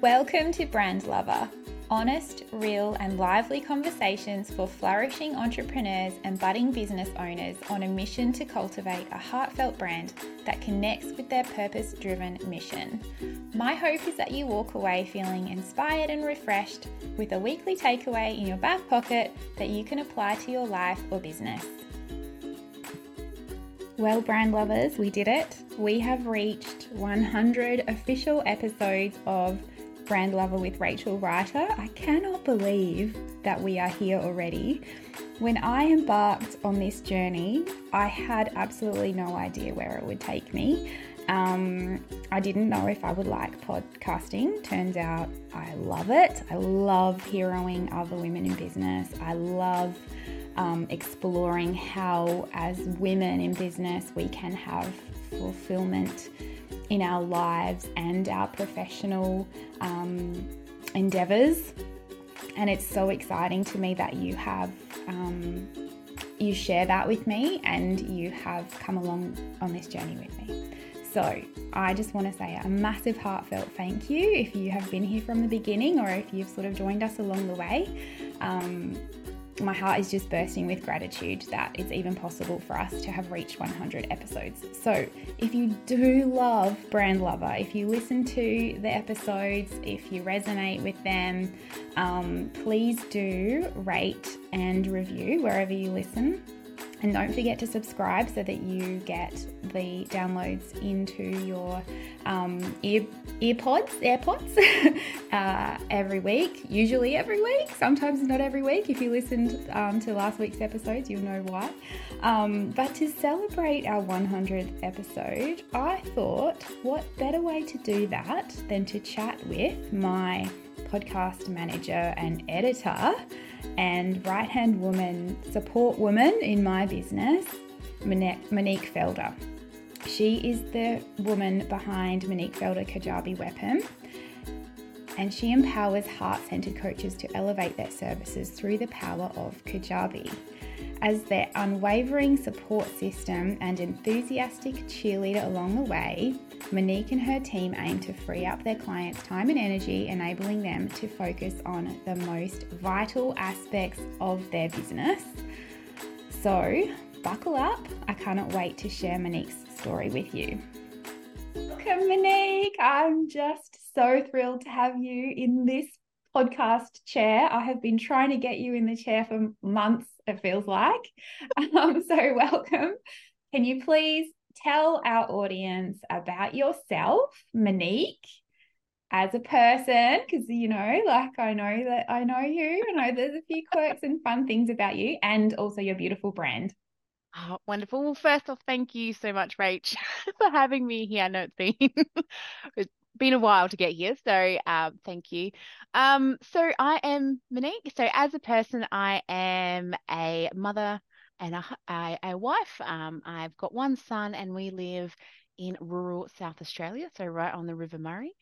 Welcome to Brand Lover, honest, real, and lively conversations for flourishing entrepreneurs and budding business owners on a mission to cultivate a heartfelt brand that connects with their purpose driven mission. My hope is that you walk away feeling inspired and refreshed with a weekly takeaway in your back pocket that you can apply to your life or business. Well, brand lovers, we did it. We have reached 100 official episodes of Brand Lover with Rachel Reiter. I cannot believe that we are here already. When I embarked on this journey, I had absolutely no idea where it would take me. Um, I didn't know if I would like podcasting. Turns out I love it. I love heroing other women in business. I love um, exploring how, as women in business, we can have fulfillment in our lives and our professional um, endeavors. And it's so exciting to me that you have. Um, you share that with me and you have come along on this journey with me. So, I just want to say a massive heartfelt thank you if you have been here from the beginning or if you've sort of joined us along the way. Um, my heart is just bursting with gratitude that it's even possible for us to have reached 100 episodes. So, if you do love Brand Lover, if you listen to the episodes, if you resonate with them, um, please do rate and review wherever you listen. And don't forget to subscribe so that you get the downloads into your um, ear, earpods, AirPods uh, every week, usually every week, sometimes not every week. If you listened um, to last week's episodes, you'll know why. Um, but to celebrate our 100th episode, I thought what better way to do that than to chat with my podcast manager and editor and right hand woman, support woman in my business, Monique Felder. She is the woman behind Monique Felder Kajabi Weapon, and she empowers heart centered coaches to elevate their services through the power of Kajabi. As their unwavering support system and enthusiastic cheerleader along the way, Monique and her team aim to free up their clients' time and energy, enabling them to focus on the most vital aspects of their business. So, buckle up. I cannot wait to share Monique's story with you. Welcome, Monique. I'm just so thrilled to have you in this podcast chair. I have been trying to get you in the chair for months, it feels like. Um, so, welcome. Can you please tell our audience about yourself, Monique, as a person? Because, you know, like I know that I know you, I know there's a few quirks and fun things about you, and also your beautiful brand. Oh, wonderful. Well, first off, thank you so much, Rach, for having me here. I know it's been it's been a while to get here, so um, thank you. Um, so I am Monique. So as a person, I am a mother and a, a, a wife. Um, I've got one son, and we live in rural South Australia, so right on the River Murray.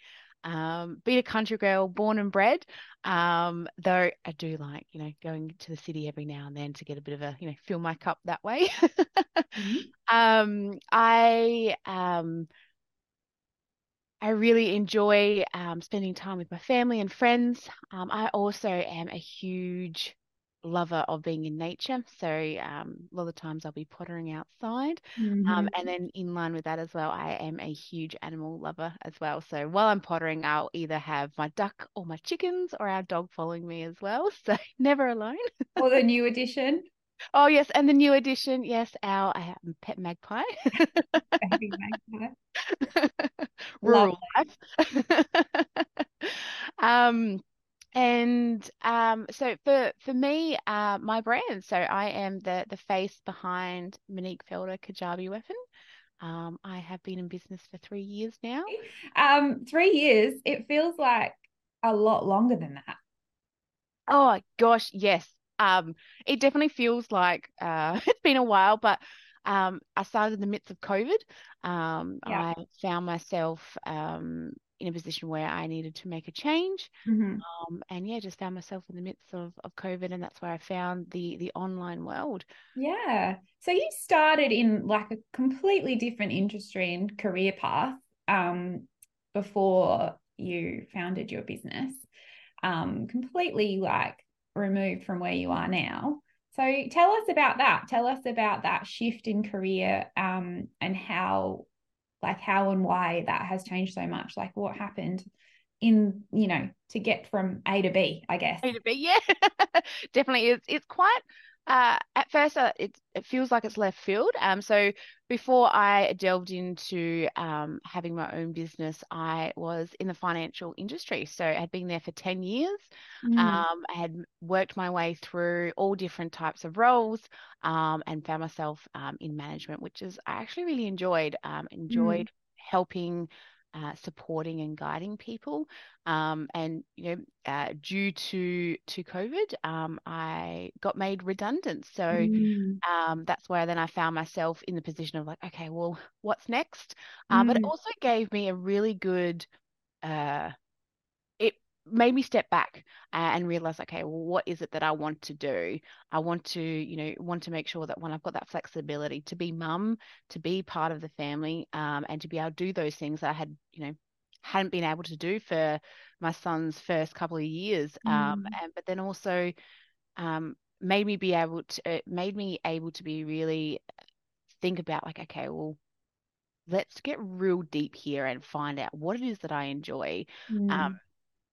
Um, being a country girl, born and bred, um, though I do like, you know, going to the city every now and then to get a bit of a, you know, fill my cup that way. mm-hmm. um, I um, I really enjoy um, spending time with my family and friends. Um, I also am a huge lover of being in nature. So um, a lot of times I'll be pottering outside. Um, mm-hmm. Um, and then in line with that as well, I am a huge animal lover as well. So while I'm pottering, I'll either have my duck or my chickens or our dog following me as well. So never alone. or the new addition. Oh yes, and the new addition, yes, our um, pet magpie. magpie. Rural life. um, and um, so for me, uh, my brand. So I am the the face behind Monique Felder Kajabi Weapon. Um, I have been in business for three years now. Um, three years. It feels like a lot longer than that. Oh gosh, yes. Um, it definitely feels like uh, it's been a while, but um, I started in the midst of COVID. Um, yeah. I found myself um, in a position where I needed to make a change. Mm-hmm. Um, and yeah, just found myself in the midst of, of COVID and that's where I found the the online world. Yeah. So you started in like a completely different industry and career path um, before you founded your business, um, completely like removed from where you are now. So tell us about that. Tell us about that shift in career um, and how, like, how and why that has changed so much. Like, what happened in, you know, to get from A to B, I guess. A to B, yeah, definitely. It's it's quite uh, at first, uh, it it feels like it's left field. Um, so before I delved into um, having my own business, I was in the financial industry. So I had been there for ten years. Mm. Um, I had worked my way through all different types of roles, um, and found myself um, in management, which is I actually really enjoyed. Um, enjoyed mm. helping uh, supporting and guiding people. Um, and you know, uh, due to to COVID, um, I got made redundant. So mm. um, that's where then I found myself in the position of like, okay, well, what's next? Uh, mm. But it mm. also gave me a really good uh, made me step back and realize okay well what is it that i want to do i want to you know want to make sure that when i've got that flexibility to be mum to be part of the family um, and to be able to do those things that i had you know hadn't been able to do for my son's first couple of years um, mm. um, and but then also um, made me be able to it made me able to be really think about like okay well let's get real deep here and find out what it is that i enjoy um, mm. um,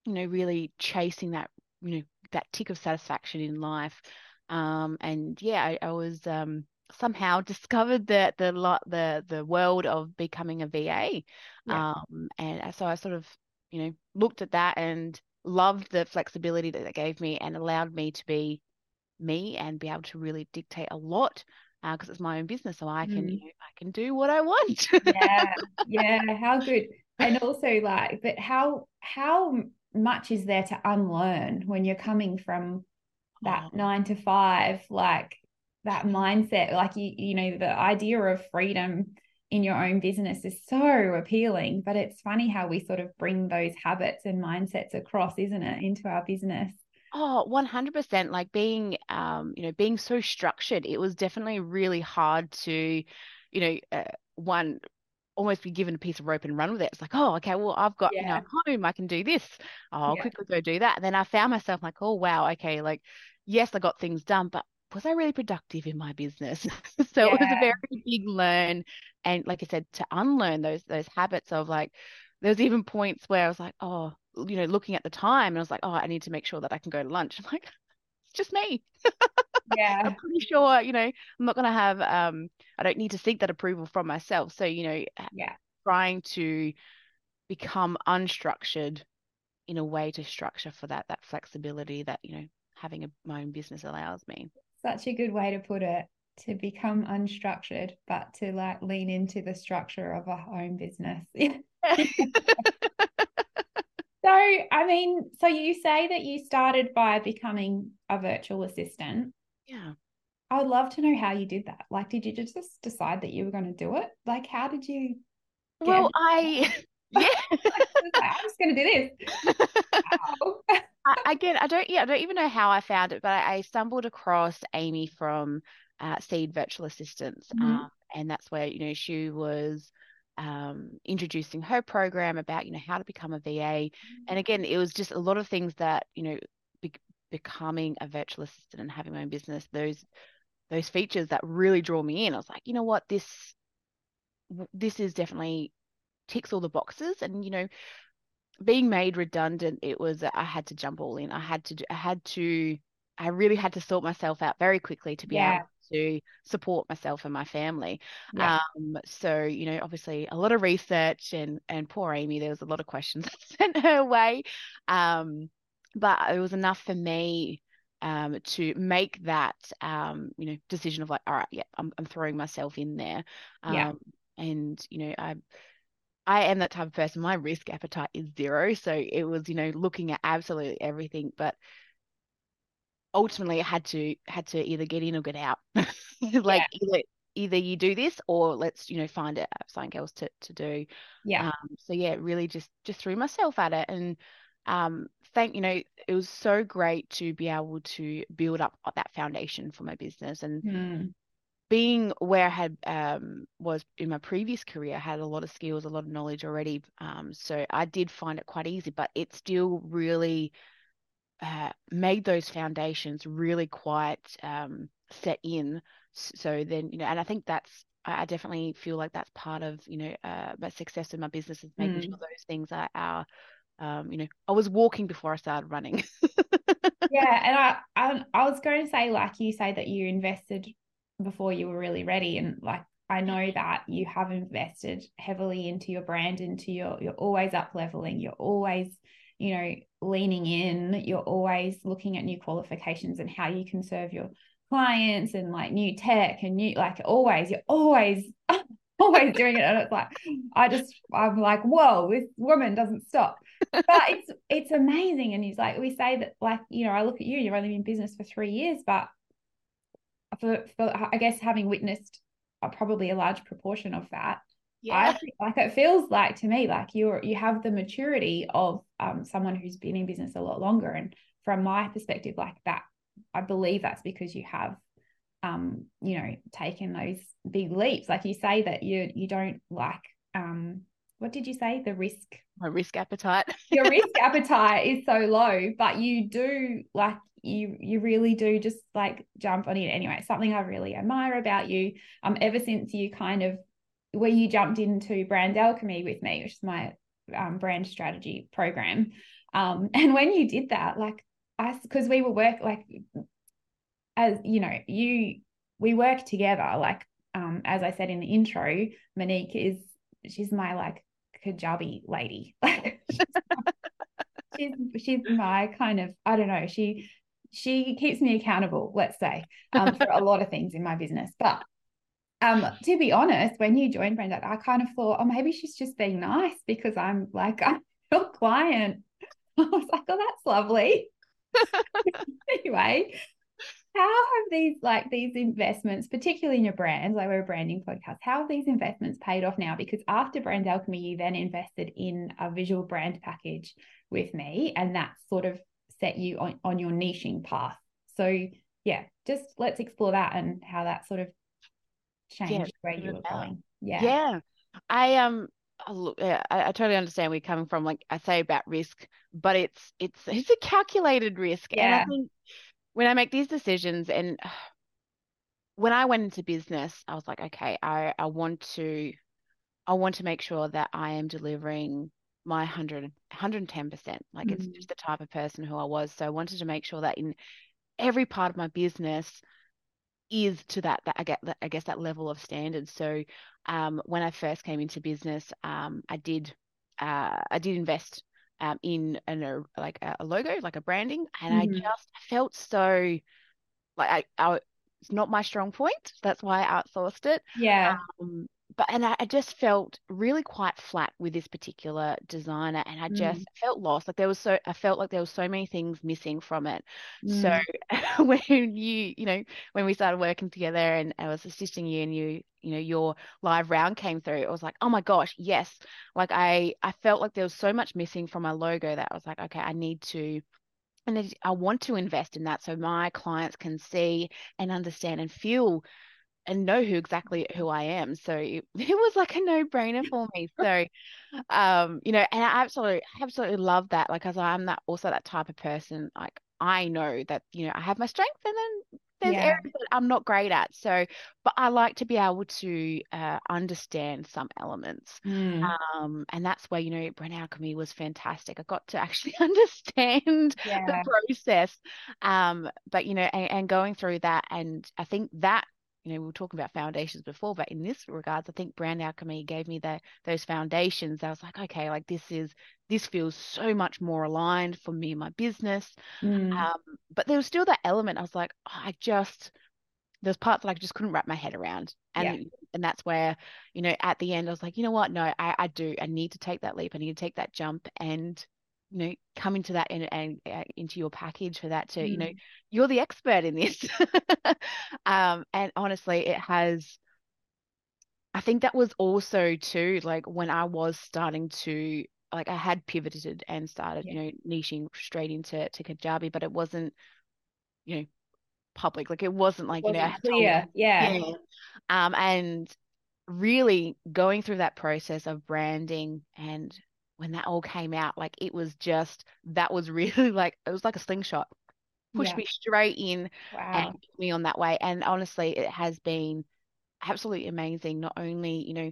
you know, really chasing that, you know, that tick of satisfaction in life. Um, and yeah, I, I was um, somehow discovered that the the the world of becoming a VA. Yeah. Um, and so I sort of, you know, looked at that and loved the flexibility that it gave me and allowed me to be me and be able to really dictate a lot because uh, it's my own business, so I can mm. you know, I can do what I want. yeah, yeah, how good. And also like, but how how much is there to unlearn when you're coming from that oh. nine to five, like that mindset, like you, you know, the idea of freedom in your own business is so appealing. But it's funny how we sort of bring those habits and mindsets across, isn't it, into our business? Oh, 100%. Like being, um, you know, being so structured, it was definitely really hard to, you know, uh, one, almost be given a piece of rope and run with it. It's like, oh, okay, well, I've got, yeah. you know, home, I can do this. Oh, I'll yeah. quickly go do that. And then I found myself like, oh, wow, okay, like, yes, I got things done, but was I really productive in my business? so yeah. it was a very big learn. And like I said, to unlearn those those habits of like, there was even points where I was like, oh, you know, looking at the time and I was like, oh, I need to make sure that I can go to lunch. I'm like, it's just me. yeah. I'm pretty sure, you know, I'm not going to have, um, I don't need to seek that approval from myself. So, you know, yeah, trying to become unstructured in a way to structure for that, that flexibility that, you know, having a, my own business allows me. Such a good way to put it to become unstructured, but to like lean into the structure of a home business. So, I mean, so you say that you started by becoming a virtual assistant. Yeah. I would love to know how you did that. Like, did you just decide that you were going to do it? Like, how did you? Well, I yeah, I'm just going to do this. I, again, I don't. Yeah, I don't even know how I found it, but I, I stumbled across Amy from uh, Seed Virtual Assistants, mm-hmm. um, and that's where you know she was um, introducing her program about you know how to become a VA, and mm-hmm. again, it was just a lot of things that you know becoming a virtual assistant and having my own business. Those those features that really draw me in. I was like, you know what, this this is definitely ticks all the boxes, and you know, being made redundant, it was I had to jump all in. I had to I had to I really had to sort myself out very quickly to be yeah. able to support myself and my family. Yeah. Um, so you know, obviously a lot of research and and poor Amy, there was a lot of questions sent her way. Um, but it was enough for me um, to make that um, you know decision of like, all right, yeah, I'm I'm throwing myself in there. Um, yeah. And you know, I I am that type of person. My risk appetite is zero, so it was you know looking at absolutely everything, but ultimately I had to had to either get in or get out like yeah. either either you do this or let's you know find it something else to, to do yeah um, so yeah really just just threw myself at it and um thank you know it was so great to be able to build up that foundation for my business and mm. being where I had um, was in my previous career, I had a lot of skills, a lot of knowledge already. Um, so I did find it quite easy, but it still really uh, made those foundations really quite um, set in. So then, you know, and I think that's I definitely feel like that's part of you know uh, my success in my business is making mm. sure those things are, are um, you know, I was walking before I started running. yeah, and I, I I was going to say like you say that you invested before you were really ready, and like I know that you have invested heavily into your brand, into your you're always up leveling, you're always you know leaning in, you're always looking at new qualifications and how you can serve your clients and like new tech and new like always you're always always doing it and it's like i just i'm like whoa this woman doesn't stop but it's it's amazing and he's like we say that like you know i look at you you've only been in business for three years but for, for i guess having witnessed a, probably a large proportion of that yeah. I like it feels like to me like you're you have the maturity of um someone who's been in business a lot longer and from my perspective like that I believe that's because you have um, you know, taken those big leaps. Like you say that you you don't like um what did you say? The risk my risk appetite. your risk appetite is so low, but you do like you you really do just like jump on it anyway. Something I really admire about you. Um ever since you kind of where you jumped into brand alchemy with me, which is my um, brand strategy program. Um, and when you did that, like us because we were work like as you know you we work together like um as i said in the intro monique is she's my like kajabi lady she's she's my kind of i don't know she she keeps me accountable let's say um, for a lot of things in my business but um, to be honest, when you joined Brenda, I kind of thought, oh, maybe she's just being nice because I'm like, I'm your client. I was like, oh, that's lovely. anyway, how have these like these investments, particularly in your brands, like we're a branding podcast, how have these investments paid off now? Because after Brand Alchemy, you then invested in a visual brand package with me, and that sort of set you on, on your niching path. So yeah, just let's explore that and how that sort of changed yeah, where you were going. Yeah. Yeah. I um look, I, I totally understand where you're coming from. Like I say about risk, but it's it's it's a calculated risk. Yeah. And I think when I make these decisions and when I went into business, I was like, okay, I, I want to I want to make sure that I am delivering my 100 110%. Like mm-hmm. it's just the type of person who I was. So I wanted to make sure that in every part of my business is to that, that I get that I guess that level of standard. So um, when I first came into business, um, I did uh, I did invest um, in an, a like a logo, like a branding, and mm-hmm. I just felt so like I, I it's not my strong point. That's why I outsourced it. Yeah. Um, but and I, I, just felt really quite flat with this particular designer and I just mm. felt lost like there was so I felt like there was so many things missing from it mm. so when you you know when we started working together and I was assisting you and you you know your live round came through it was like oh my gosh yes like I I felt like there was so much missing from my logo that I was like okay I need to and I want to invest in that so my clients can see and understand and feel and know who exactly who I am. So it, it was like a no brainer for me. So, um, you know, and I absolutely, absolutely love that. Like, as I'm that also that type of person. Like, I know that you know I have my strengths, and then there's yeah. areas that I'm not great at. So, but I like to be able to uh, understand some elements. Mm. Um, and that's where, you know, Brand Alchemy was fantastic. I got to actually understand yeah. the process. Um, but, you know, and, and going through that, and I think that you know, we were talking about foundations before, but in this regards, I think brand alchemy gave me the those foundations. I was like, okay, like this is this feels so much more aligned for me and my business. Mm. Um, but there was still that element. I was like, oh, I just there's parts that I just couldn't wrap my head around. And yeah. and that's where, you know, at the end I was like, you know what? No, I, I do. I need to take that leap. I need to take that jump and you know come into that and, and uh, into your package for that to mm. you know mm. you're the expert in this um and honestly it has i think that was also too like when i was starting to like i had pivoted and started yeah. you know niching straight into to kajabi but it wasn't you know public. Like it wasn't like, Wasn't you know, clear. Yeah. yeah. Um, and really going through that process of branding and when that all came out, like it was just that was really like it was like a slingshot. Pushed Yeah. me straight in Wow. and put me on that way. And honestly, it has been absolutely amazing. Not only, you know,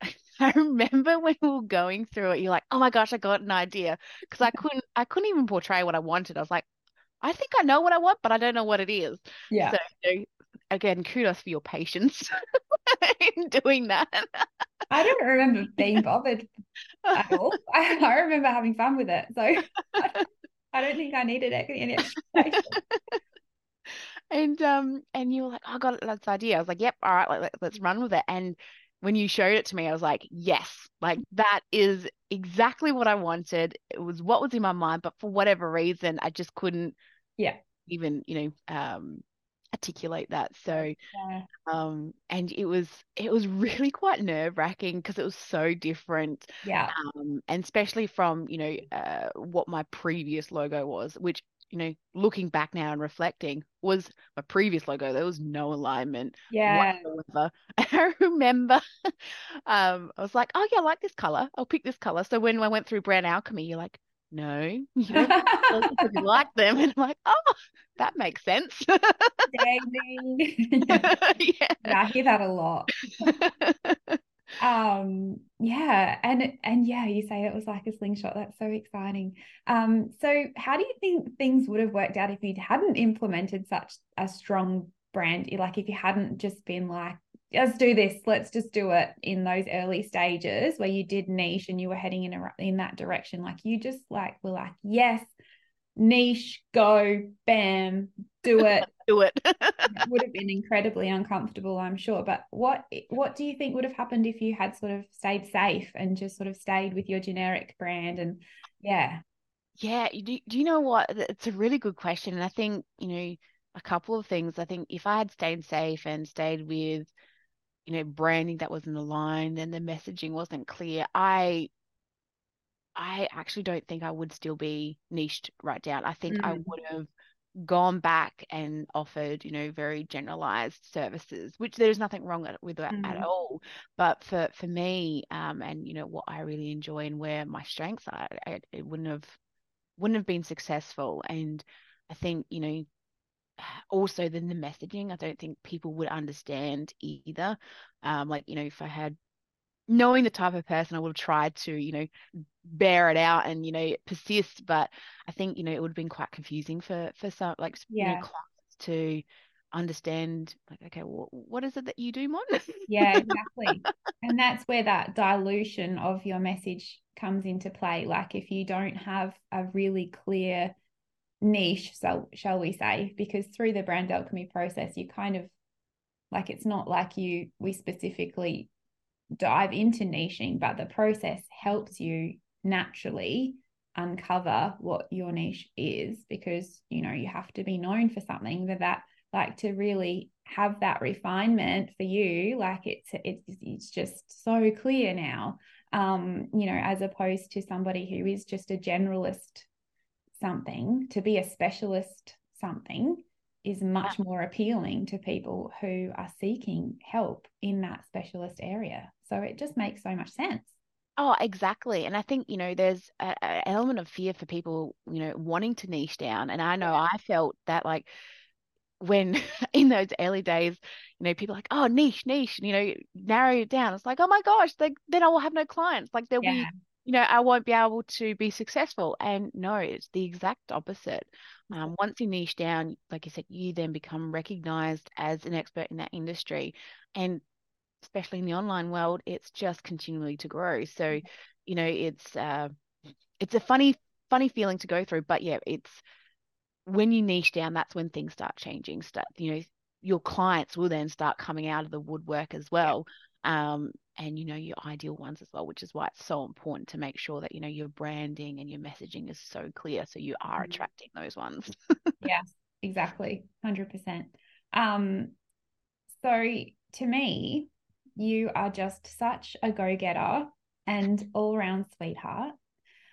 I remember when we were going through it, you're like, oh my gosh, I got an idea. Because I couldn't I couldn't even portray what I wanted. I was like, I think I know what I want, but I don't know what it is. Yeah. So you know, again, kudos for your patience in doing that. I don't remember being bothered at all. I, I remember having fun with it. So I, I don't think I needed any explanation. And um and you were like, oh, I got this idea. I was like, yep, all right, like, let, let's run with it. And when you showed it to me, I was like, yes, like that is exactly what I wanted. It was what was in my mind, but for whatever reason, I just couldn't Yeah. even, you know, um articulate that. So Yeah. um and it was it was really quite nerve-wracking because it was so different. Yeah. Um and especially from, you know, uh what my previous logo was, which you know, looking back now and reflecting, was my previous logo. There was no alignment Yeah. whatsoever. I remember um, I was like, oh yeah, I like this color. I'll pick this color. So when I went through Brand Alchemy, you're like, no, you don't because you like them. And I'm like, oh, that makes sense. Dang yeah. Yeah, I hear that a lot. Um, yeah, and and yeah, you say it was like a slingshot. That's so exciting. Um, so how do you think things would have worked out if you hadn't implemented such a strong brand? Like if you hadn't just been like, let's do this, let's just do it in those early stages where you did niche and you were heading in a, in that direction. Like you just like were like, yes, niche, go, bam, do it Do it. it would have been incredibly uncomfortable, I'm sure. But what what do you think would have happened if you had sort of stayed safe and just sort of stayed with your generic brand and yeah. Yeah, do, do you know what? It's a really good question. And I think, you know, a couple of things. I think if I had stayed safe and stayed with, you know, branding that wasn't aligned and the messaging wasn't clear, I I actually don't think I would still be niched right down. I think I Mm. would have gone back and offered, you know, very generalized services, which there's nothing wrong with that at Mm. all. But for for me, um, and you know what I really enjoy and where my strengths are, I, it wouldn't have wouldn't have been successful. And I think, you know, also then the messaging, I don't think people would understand either. Um, like, you know, if I had knowing the type of person I would have tried to, you know, bear it out and, you know, persist. But I think, you know, it would have been quite confusing for for some like you know, Yeah. clients to understand like, okay, well, what is it that you do, Mon? Yeah, exactly. And that's where that dilution of your message comes into play. Like if you don't have a really clear niche, so shall we say, because through the brand alchemy process, you kind of like it's not like you we specifically dive into niching, but the process helps you naturally uncover what your niche is because you know you have to be known for something but that like to really have that refinement for you. Like it's it's it's just so clear now. Um you know as opposed to somebody who is just a generalist something to be a specialist something is much more appealing to people who are seeking help in that specialist area so it just makes so much sense Oh, exactly. And I think, you know, there's an element of fear for people, you know, wanting to niche down. And I know I felt that like when in those early days, you know, people like, oh, niche, niche, and, you know, narrow it down. It's like, oh my gosh, like then I will have no clients. Like there'll be, yeah you know, I won't be able to be successful. And no, it's the exact opposite. Um, once you niche down, like you said, you then become recognized as an expert in that industry. And especially in the online world, it's just continually to grow. So, you know, it's uh, it's a funny, funny feeling to go through. But yeah, it's when you niche down, that's when things start changing. Start, you know, your clients will then start coming out of the woodwork as well. Um, and you know, your ideal ones as well, which is why it's so important to make sure that, you know, your branding and your messaging is so clear so you are Mhm. attracting those ones. Yes, exactly. 100%. Um, so to me, you are just such a go-getter and all-round sweetheart.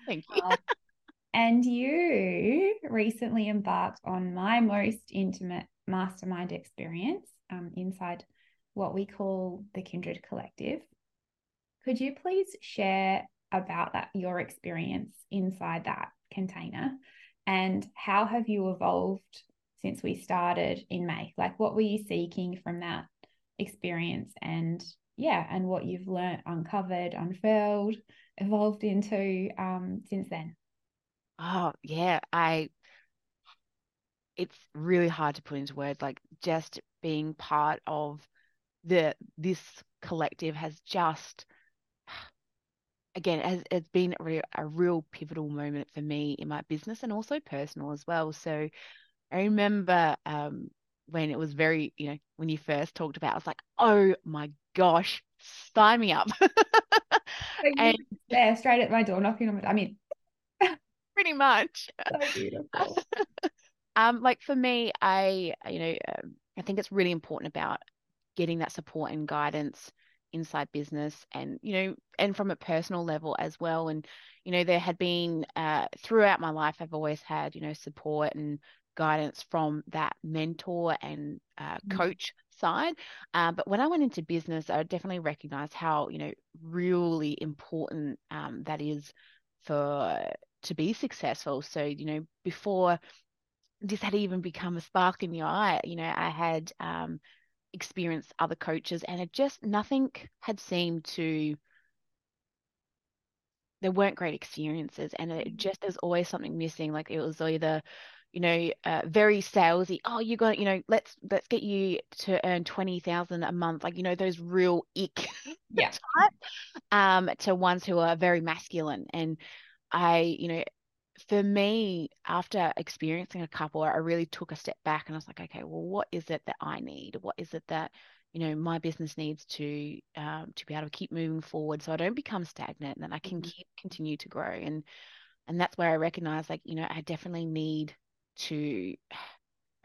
Thank you. Um, and you recently embarked on my most intimate mastermind experience um, inside what we call the Kindred Collective. Could you please share about that your experience inside that container and how have you evolved since we started in May? Like what were you seeking from that experience and yeah, and what you've learned, uncovered, unfurled, evolved into um, since then? Oh, yeah. I it's really hard to put into words like just being part of the this collective has just again has it's been a, a real pivotal moment for me in my business and also personal as well. So i remember um when it was very you know when you first talked about it, i was like oh my gosh sign me up. And there straight at my door knocking on my door. i mean pretty much. So beautiful. Um like for me i you know um, i think it's really important about getting that support and guidance inside business and you know and from a personal level as well. And you know there had been uh, throughout my life i've always had you know support and guidance from that mentor and uh, mm-hmm. coach side. Uh, but when i went into business i definitely recognized how you know really important um, that is for to be successful. So you know before this had even become a spark in your eye you know i had um, experienced other coaches and it just nothing had seemed to there weren't great experiences and it mm-hmm. just there's always something missing like it was either you know uh, very salesy oh you got you know let's let's get you to earn 20,000 a month like you know those real ick yeah type um to ones who are very masculine and I you know for me, after experiencing a couple, I really took a step back and I was like, okay, well, what is it that I need? What is it that you know my business needs to um, to be able to keep moving forward, so I don't become stagnant and then I can mm-hmm. keep continue to grow. And and that's where I recognize, like, you know, I definitely need to,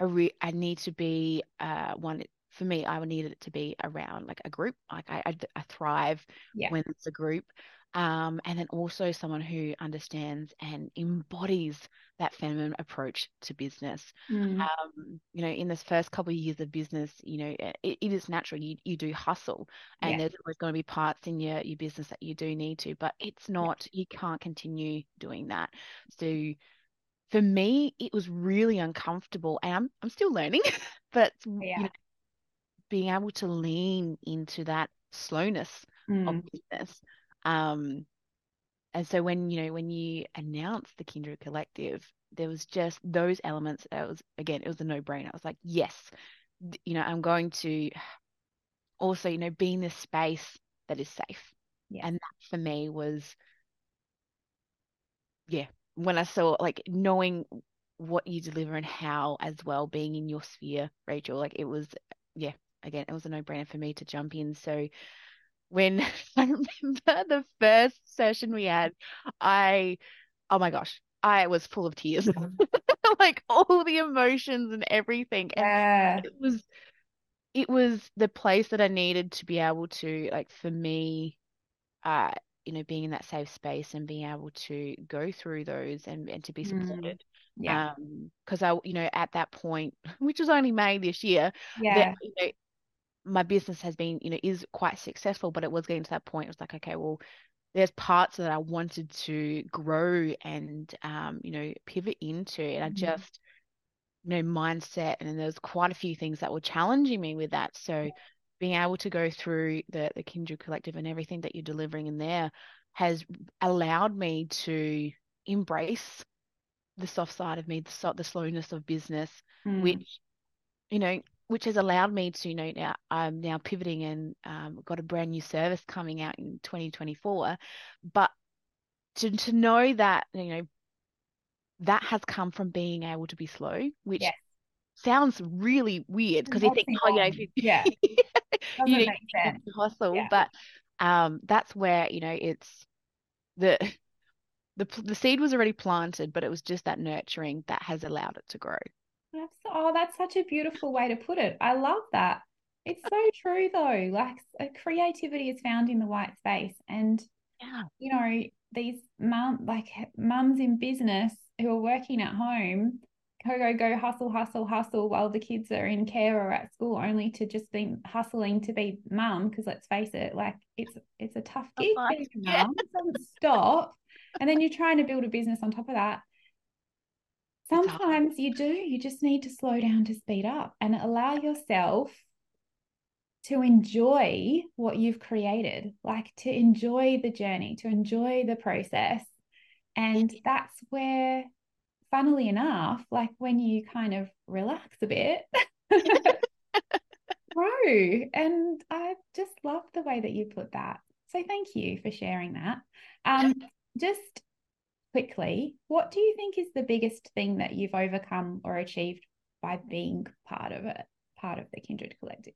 I, re- I need to be uh, one for me, I would need it to be around like a group. Like I, I, I thrive yeah. when it's a group um, and then also someone who understands and embodies that feminine approach to business. Mm. Um, you know, in this first couple of years of business, you know, it, it is natural. You you do hustle, and yeah. there's always going to be parts in your your business that you do need to, but it's not. You can't continue doing that. So for me, it was really uncomfortable, and I'm I'm still learning, but yeah. you know, being able to lean into that slowness mm. of business um, and so when you know when you announced the Kindred Collective, there was just those elements. That was again, it was a no brainer. I was like, yes, you know, I'm going to also you know be in this space that is safe. Yeah. And that for me was, yeah, when I saw like knowing what you deliver and how as well being in your sphere, Rachel, like it was, yeah, again, it was a no brainer for me to jump in. So when I remember the first session we had, I, oh my gosh, I was full of tears, like all the emotions and everything. Yeah. And it was, it was the place that I needed to be able to, like, for me, uh, you know, being in that safe space and being able to go through those and, and to be mm. supported. Mm. Yeah. Um, because I, you know, at that point, which was only May this year, yeah, that, you know, my business has been, you know, is quite successful, but it was getting to that point. It was like, okay, well, there's parts that I wanted to grow and, um, you know, pivot into, and I mm-hmm. just, you know, mindset, and there's quite a few things that were challenging me with that. So, being able to go through the the Kindred Collective and everything that you're delivering in there has allowed me to embrace the soft side of me, the, the slowness of business, mm. which you know which has allowed me to, you know, now I'm now pivoting and um, got a brand new service coming out in 2024. But to to know that, you know, that has come from being able to be slow, which yes. sounds really weird because you think, oh, you know, if you, yeah, you know, you hustle, yeah. but um, that's where you know it's the the the seed was already planted, but it was just that nurturing that has allowed it to grow. That's, oh, that's such a beautiful way to put it. I love that. It's so true though. Like uh, creativity is found in the white space, and yeah, you know these mum like mums in business who are working at home go, go, go, hustle, hustle, hustle while the kids are in care or at school, only to just be hustling to be mum. Because let's face it, like it's it's a tough gig being mum. Doesn't stop. And then you're trying to build a business on top of that. Sometimes you do, you just need to slow down to speed up and allow yourself to enjoy what you've created, like to enjoy the journey, to enjoy the process. And that's where, funnily enough, like when you kind of relax a bit, grow. And I just love the way that you put that. So thank you for sharing that. Um, just quickly, what do you think is the biggest thing that you've overcome or achieved by being part of it, part of the Kindred Collective?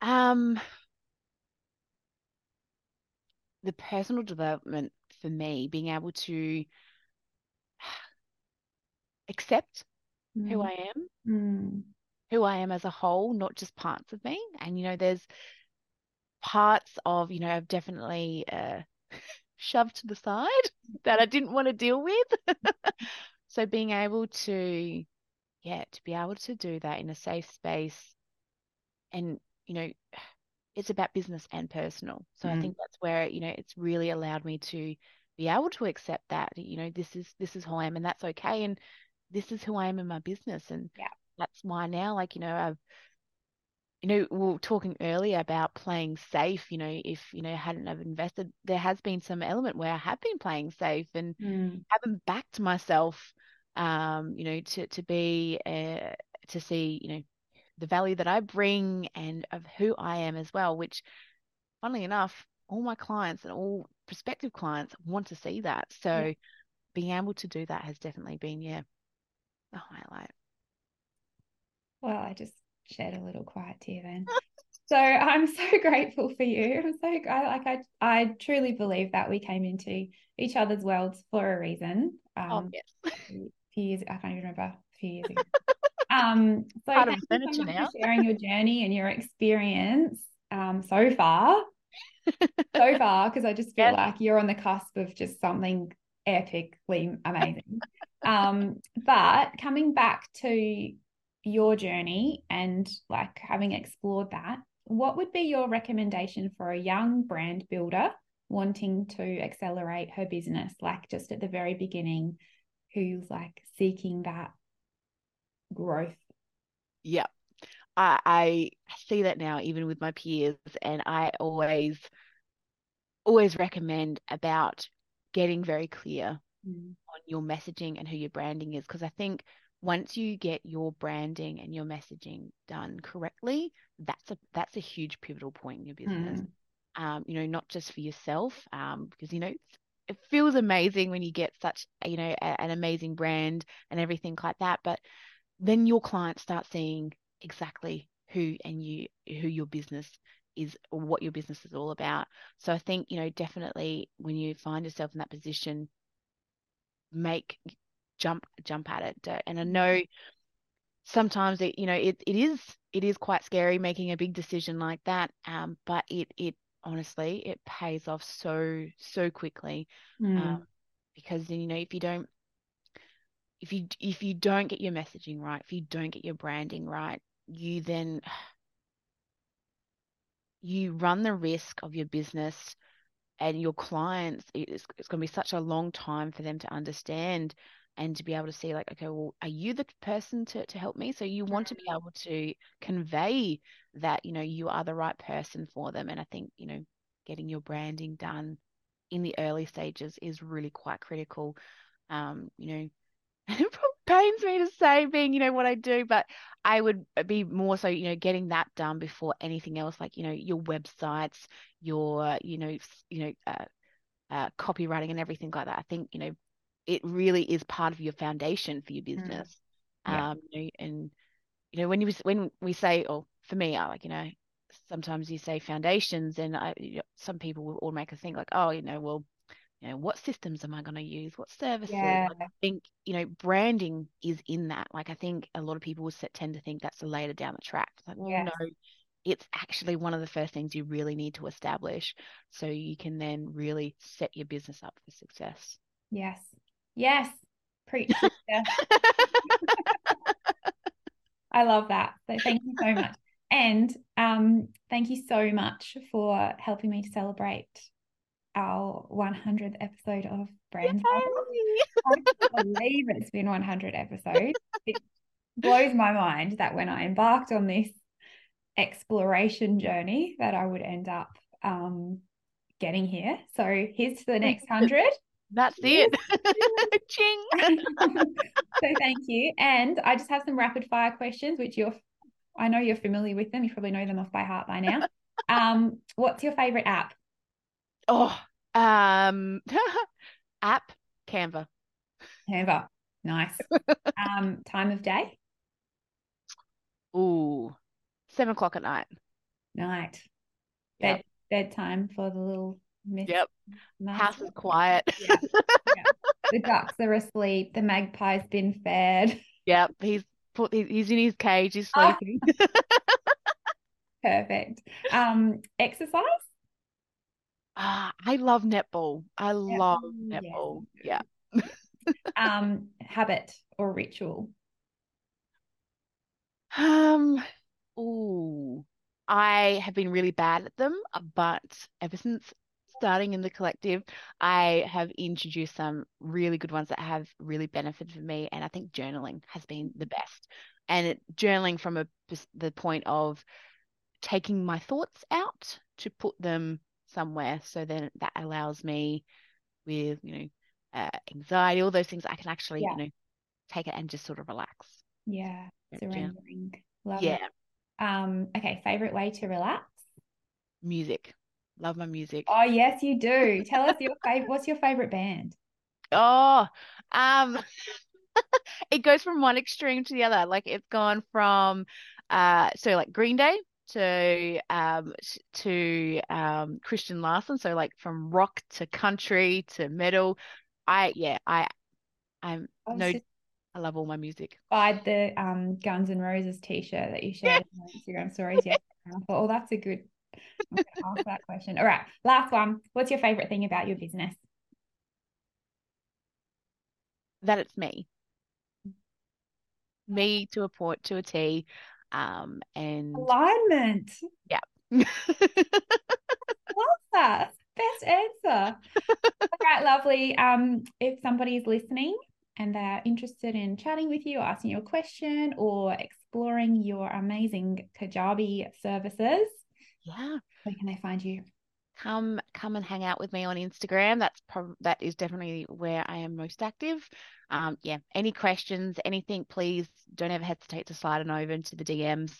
Um, the personal development for me, being able to accept mm. who I am, mm. who I am as a whole, not just parts of me. And, you know, there's parts of, you know, I've definitely uh, shoved to the side that I didn't want to deal with. so being able to, yeah, to be able to do that in a safe space and you know, it's about business and personal. So mm. I think that's where, you know, it's really allowed me to be able to accept that, you know, this is this is who I am and that's okay. And this is who I am in my business. And yeah. that's why now, like, you know, I've you know, we were talking earlier about playing safe. You know, if you know hadn't have invested, there has been some element where I have been playing safe and mm. haven't backed myself. Um, you know, to to be uh, to see, you know, the value that I bring and of who I am as well, which funnily enough, all my clients and all prospective clients want to see that. So being able to do that has definitely been, yeah, a highlight. Well, I just shed a little quiet tear then. so I'm so grateful for you. I'm so I, like I I truly believe that we came into each other's worlds for a reason. Oh, um, oh yes. a few years I can't even remember a few years ago. Um, so Part thank you so much now. for sharing your journey and your experience um, so far. so far, because I just feel like you're on the cusp of just something epically amazing. um, but coming back to your journey and like having explored that, what would be your recommendation for a young brand builder wanting to accelerate her business, like just at the very beginning, who's like seeking that growth. Yeah. I, I see that now even with my peers and I always always recommend about getting very clear mm. on your messaging and who your branding is because I think once you get your branding and your messaging done correctly, that's a that's a huge pivotal point in your business. Mm. Um, you know, not just for yourself, um, because you know it feels amazing when you get such you know a, an amazing brand and everything like that, but then your clients start seeing exactly who and you who your business is or what your business is all about. So I think, you know, definitely when you find yourself in that position, make jump jump at it. And I know sometimes it, you know, it, it is it is quite scary making a big decision like that. Um, but it it honestly it pays off so so quickly. Mm. Um, because you know, if you don't if you if you don't get your messaging right, if you don't get your branding right, you then you run the risk of your business and your clients it's, it's going to be such a long time for them to understand and to be able to see like okay well are you the person to, to help me? So you want to be able to convey that you know you are the right person for them and i think you know getting your branding done in the early stages is really quite critical. Um you know it pains me to say being you know what i do but i would be more so you know getting that done before anything else like you know your websites your you know you know uh, uh, copywriting and everything like that. I think you know it really is part of your foundation for your mm. business mm. yeah. um you know, and you know when you when we say or for me I like you know sometimes you say foundations and I, you know, some people will automatically think like oh you know well you know what systems am i going to use what services yeah. like, i think you know branding is in that like i think a lot of people will tend to think that's a later down the track it's like well yes. no it's actually one of the first things you really need to establish so you can then really set your business up for success yes yes Preach. I love that. So thank you so much. And um, thank you so much for helping me to celebrate our 100th episode of Brand I can't believe it's been 100 episodes. It blows my mind that when I embarked on this exploration journey that I would end up um, getting here. So here's to the next 100. That's it. Ching. so thank you. And I just have some rapid fire questions, which you're, I know you're familiar with them. You probably know them off by heart by now. Um, what's your favorite app? Oh, um, app Canva. Canva. Nice. um, time of day? Ooh, seven o'clock at night. Night. Bed, yep. Bedtime for the little miss. Yep. House is quiet. Yeah. yeah. The ducks are asleep. The magpie's been fed. Yep. He's put. He's in his cage. He's sleeping. Perfect. Um, exercise. Ah, I love netball. I love netball. Yeah. um, habit or ritual. Um. Ooh. I have been really bad at them, but ever since starting in the collective, I have introduced some really good ones that have really benefited for me. And I think journaling has been the best. And it, journaling from a, the point of taking my thoughts out to put them somewhere. So then that allows me with, you know, uh, anxiety, all those things, I can actually, yeah. you know, take it and just sort of relax. Yeah. Surrendering. Love yeah. It. Um, okay, favorite way to relax? Music. Love my music. Oh yes, you do. Tell us your favorite. What's your favorite band? Oh, um, it goes from one extreme to the other. Like it's gone from, uh, so like Green Day to um to um Christian Larson. So like from rock to country to metal. I yeah I I'm oh, no. So- I love all my music. Buy the um Guns N' Roses t-shirt that you shared on Instagram stories. Yeah. oh, that's a good ask that question. All right. Last one. What's your favorite thing about your business? That it's me. Me to a port to a T. Um and alignment. Yeah. Love that. Best answer. All right, lovely. Um, if somebody is listening and they're interested in chatting with you, asking you a question, or exploring your amazing Kajabi services, yeah. Where can they find you? Come come and hang out with me on Instagram. That's prob- that is definitely where I am most active. Um, yeah. Any questions, anything, please don't ever hesitate to slide on over into the DMs.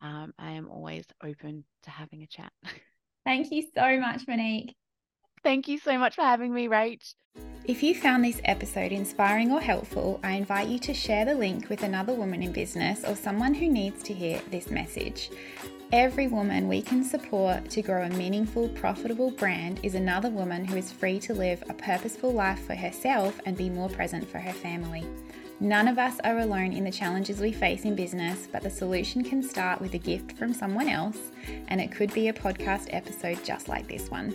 Um, I am always open to having a chat. Thank you so much, Monique. Thank you so much for having me, Rach. If you found this episode inspiring or helpful, I invite you to share the link with another woman in business or someone who needs to hear this message. Every woman we can support to grow a meaningful, profitable brand is another woman who is free to live a purposeful life for herself and be more present for her family. None of us are alone in the challenges we face in business, but the solution can start with a gift from someone else, and it could be a podcast episode just like this one.